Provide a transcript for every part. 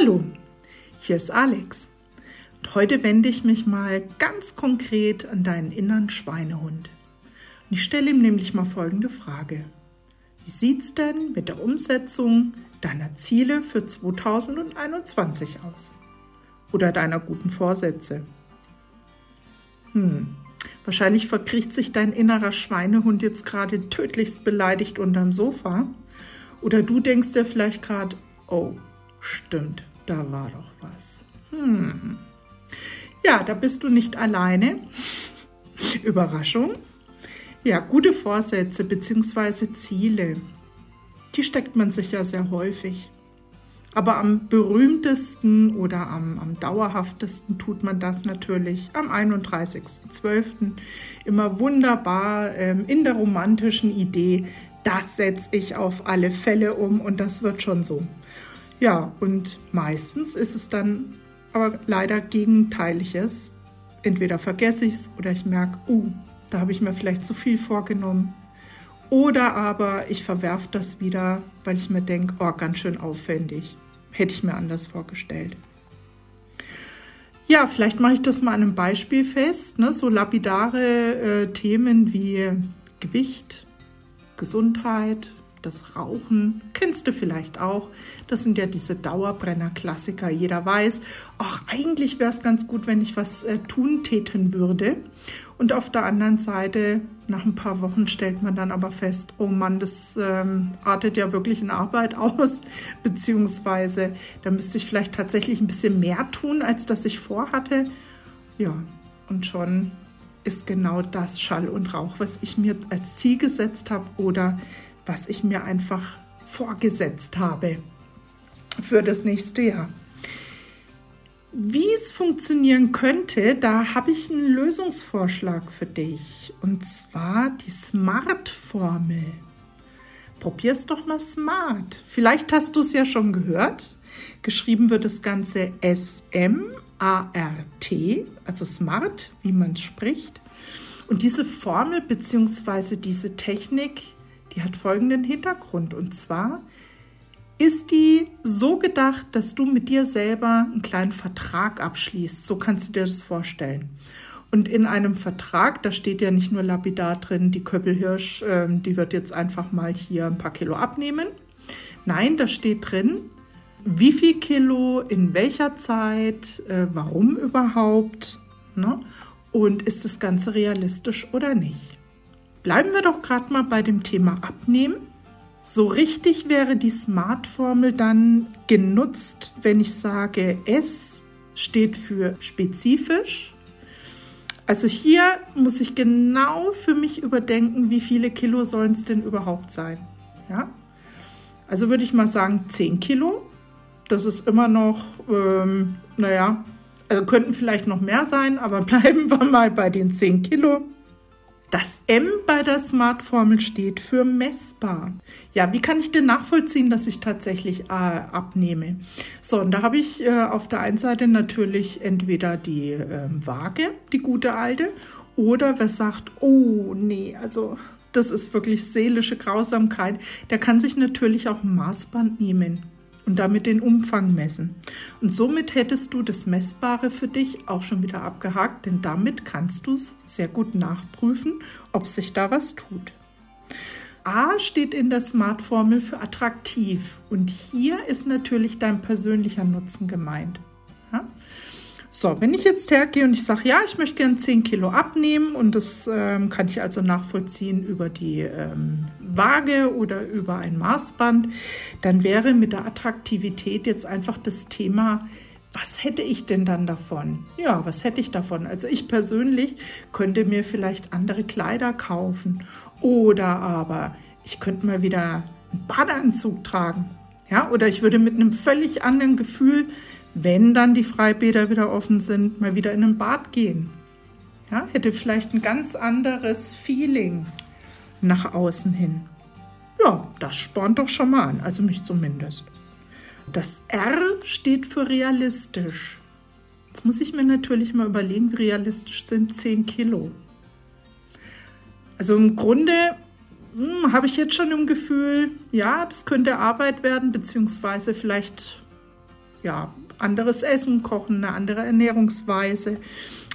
Hallo, hier ist Alex. Und heute wende ich mich mal ganz konkret an deinen inneren Schweinehund. Und ich stelle ihm nämlich mal folgende Frage. Wie sieht es denn mit der Umsetzung deiner Ziele für 2021 aus? Oder deiner guten Vorsätze? Hm, wahrscheinlich verkriecht sich dein innerer Schweinehund jetzt gerade tödlichst beleidigt unterm Sofa. Oder du denkst dir vielleicht gerade, oh, stimmt, da war doch was. Hm. Ja, da bist du nicht alleine. Überraschung. Ja, gute Vorsätze bzw. Ziele, die steckt man sich ja sehr häufig. Aber am berühmtesten oder am, am dauerhaftesten tut man das natürlich am 31.12. Immer wunderbar ähm, in der romantischen Idee, das setze ich auf alle Fälle um und das wird schon so. Ja, und meistens ist es dann aber leider Gegenteiliges. Entweder vergesse ich es oder ich merke, uh, da habe ich mir vielleicht zu viel vorgenommen. Oder aber ich verwerfe das wieder, weil ich mir denke, oh, ganz schön aufwendig. Hätte ich mir anders vorgestellt. Ja, vielleicht mache ich das mal an einem Beispiel fest. Ne? So lapidare äh, Themen wie Gewicht, Gesundheit, das Rauchen, kennst du vielleicht auch. Das sind ja diese Dauerbrenner-Klassiker. Jeder weiß, ach, eigentlich wäre es ganz gut, wenn ich was äh, tun täten würde. Und auf der anderen Seite, nach ein paar Wochen stellt man dann aber fest, oh Mann, das ähm, artet ja wirklich in Arbeit aus, beziehungsweise da müsste ich vielleicht tatsächlich ein bisschen mehr tun, als das ich vorhatte. Ja, und schon ist genau das Schall und Rauch, was ich mir als Ziel gesetzt habe oder was ich mir einfach vorgesetzt habe für das nächste Jahr. Wie es funktionieren könnte, da habe ich einen Lösungsvorschlag für dich. Und zwar die Smart-Formel. Probier es doch mal smart. Vielleicht hast du es ja schon gehört. Geschrieben wird das Ganze S-M-A-R-T, also smart, wie man spricht. Und diese Formel bzw. diese Technik die hat folgenden Hintergrund und zwar ist die so gedacht, dass du mit dir selber einen kleinen Vertrag abschließt. So kannst du dir das vorstellen. Und in einem Vertrag, da steht ja nicht nur lapidar drin, die Köppelhirsch, äh, die wird jetzt einfach mal hier ein paar Kilo abnehmen. Nein, da steht drin, wie viel Kilo, in welcher Zeit, äh, warum überhaupt ne? und ist das Ganze realistisch oder nicht. Bleiben wir doch gerade mal bei dem Thema Abnehmen. So richtig wäre die Smart-Formel dann genutzt, wenn ich sage, S steht für spezifisch. Also hier muss ich genau für mich überdenken, wie viele Kilo sollen es denn überhaupt sein. Ja? Also würde ich mal sagen 10 Kilo. Das ist immer noch, ähm, naja, also könnten vielleicht noch mehr sein, aber bleiben wir mal bei den 10 Kilo. Das M bei der Smart-Formel steht für messbar. Ja, wie kann ich denn nachvollziehen, dass ich tatsächlich äh, abnehme? So, und da habe ich äh, auf der einen Seite natürlich entweder die äh, Waage, die gute alte, oder wer sagt, oh nee, also das ist wirklich seelische Grausamkeit, der kann sich natürlich auch ein Maßband nehmen und damit den Umfang messen. Und somit hättest du das Messbare für dich auch schon wieder abgehakt, denn damit kannst du es sehr gut nachprüfen, ob sich da was tut. A steht in der Smart-Formel für attraktiv und hier ist natürlich dein persönlicher Nutzen gemeint. Ja? So, wenn ich jetzt hergehe und ich sage, ja, ich möchte gerne 10 Kilo abnehmen und das ähm, kann ich also nachvollziehen über die ähm, Waage oder über ein Maßband, dann wäre mit der Attraktivität jetzt einfach das Thema, was hätte ich denn dann davon? Ja, was hätte ich davon? Also ich persönlich könnte mir vielleicht andere Kleider kaufen oder aber ich könnte mal wieder einen Badeanzug tragen. Ja, oder ich würde mit einem völlig anderen Gefühl wenn dann die Freibäder wieder offen sind, mal wieder in ein Bad gehen. Ja, hätte vielleicht ein ganz anderes Feeling nach außen hin. Ja, das spornt doch schon mal an, also mich zumindest. Das R steht für realistisch. Jetzt muss ich mir natürlich mal überlegen, wie realistisch sind 10 Kilo. Also im Grunde hm, habe ich jetzt schon im Gefühl, ja, das könnte Arbeit werden, beziehungsweise vielleicht ja, anderes Essen kochen, eine andere Ernährungsweise.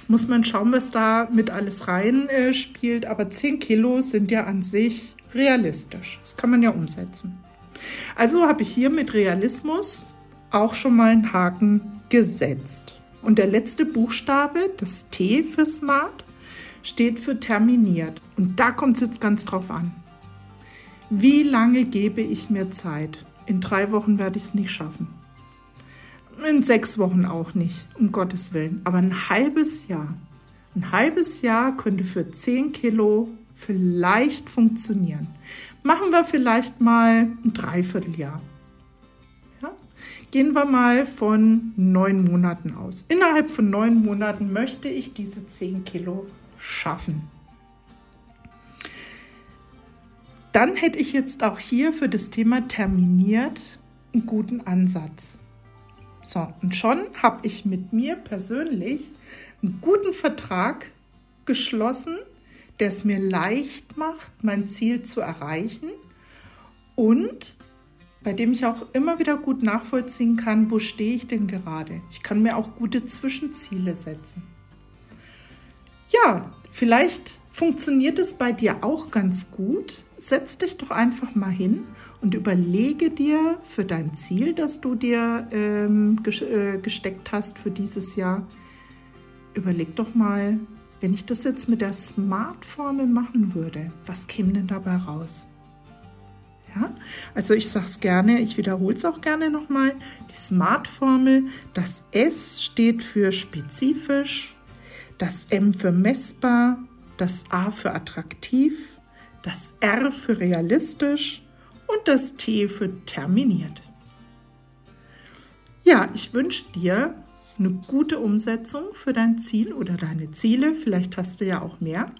Muss man schauen, was da mit alles rein äh, spielt. Aber 10 Kilo sind ja an sich realistisch. Das kann man ja umsetzen. Also habe ich hier mit Realismus auch schon mal einen Haken gesetzt. Und der letzte Buchstabe, das T für Smart, steht für terminiert. Und da kommt es jetzt ganz drauf an. Wie lange gebe ich mir Zeit? In drei Wochen werde ich es nicht schaffen. In sechs Wochen auch nicht, um Gottes Willen. Aber ein halbes Jahr. Ein halbes Jahr könnte für 10 Kilo vielleicht funktionieren. Machen wir vielleicht mal ein Dreivierteljahr. Ja? Gehen wir mal von neun Monaten aus. Innerhalb von neun Monaten möchte ich diese 10 Kilo schaffen. Dann hätte ich jetzt auch hier für das Thema terminiert einen guten Ansatz. So, und schon habe ich mit mir persönlich einen guten Vertrag geschlossen, der es mir leicht macht, mein Ziel zu erreichen und bei dem ich auch immer wieder gut nachvollziehen kann, wo stehe ich denn gerade. Ich kann mir auch gute Zwischenziele setzen. Ja, vielleicht funktioniert es bei dir auch ganz gut. Setz dich doch einfach mal hin und überlege dir für dein Ziel, das du dir ähm, äh, gesteckt hast für dieses Jahr, überleg doch mal, wenn ich das jetzt mit der Smart-Formel machen würde, was käme denn dabei raus? Ja, also ich sage es gerne, ich wiederhole es auch gerne nochmal. Die Smart-Formel, das S steht für spezifisch, das M für messbar, das A für attraktiv, das R für realistisch und das T für terminiert. Ja, ich wünsche dir eine gute Umsetzung für dein Ziel oder deine Ziele. Vielleicht hast du ja auch mehr.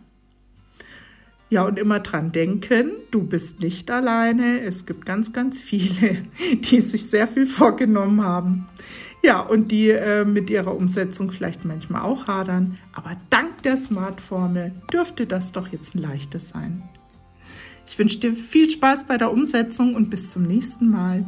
Ja, und immer dran denken, du bist nicht alleine. Es gibt ganz, ganz viele, die sich sehr viel vorgenommen haben. Ja, und die äh, mit ihrer Umsetzung vielleicht manchmal auch hadern. Aber dank der Smart-Formel dürfte das doch jetzt ein leichtes sein. Ich wünsche dir viel Spaß bei der Umsetzung und bis zum nächsten Mal.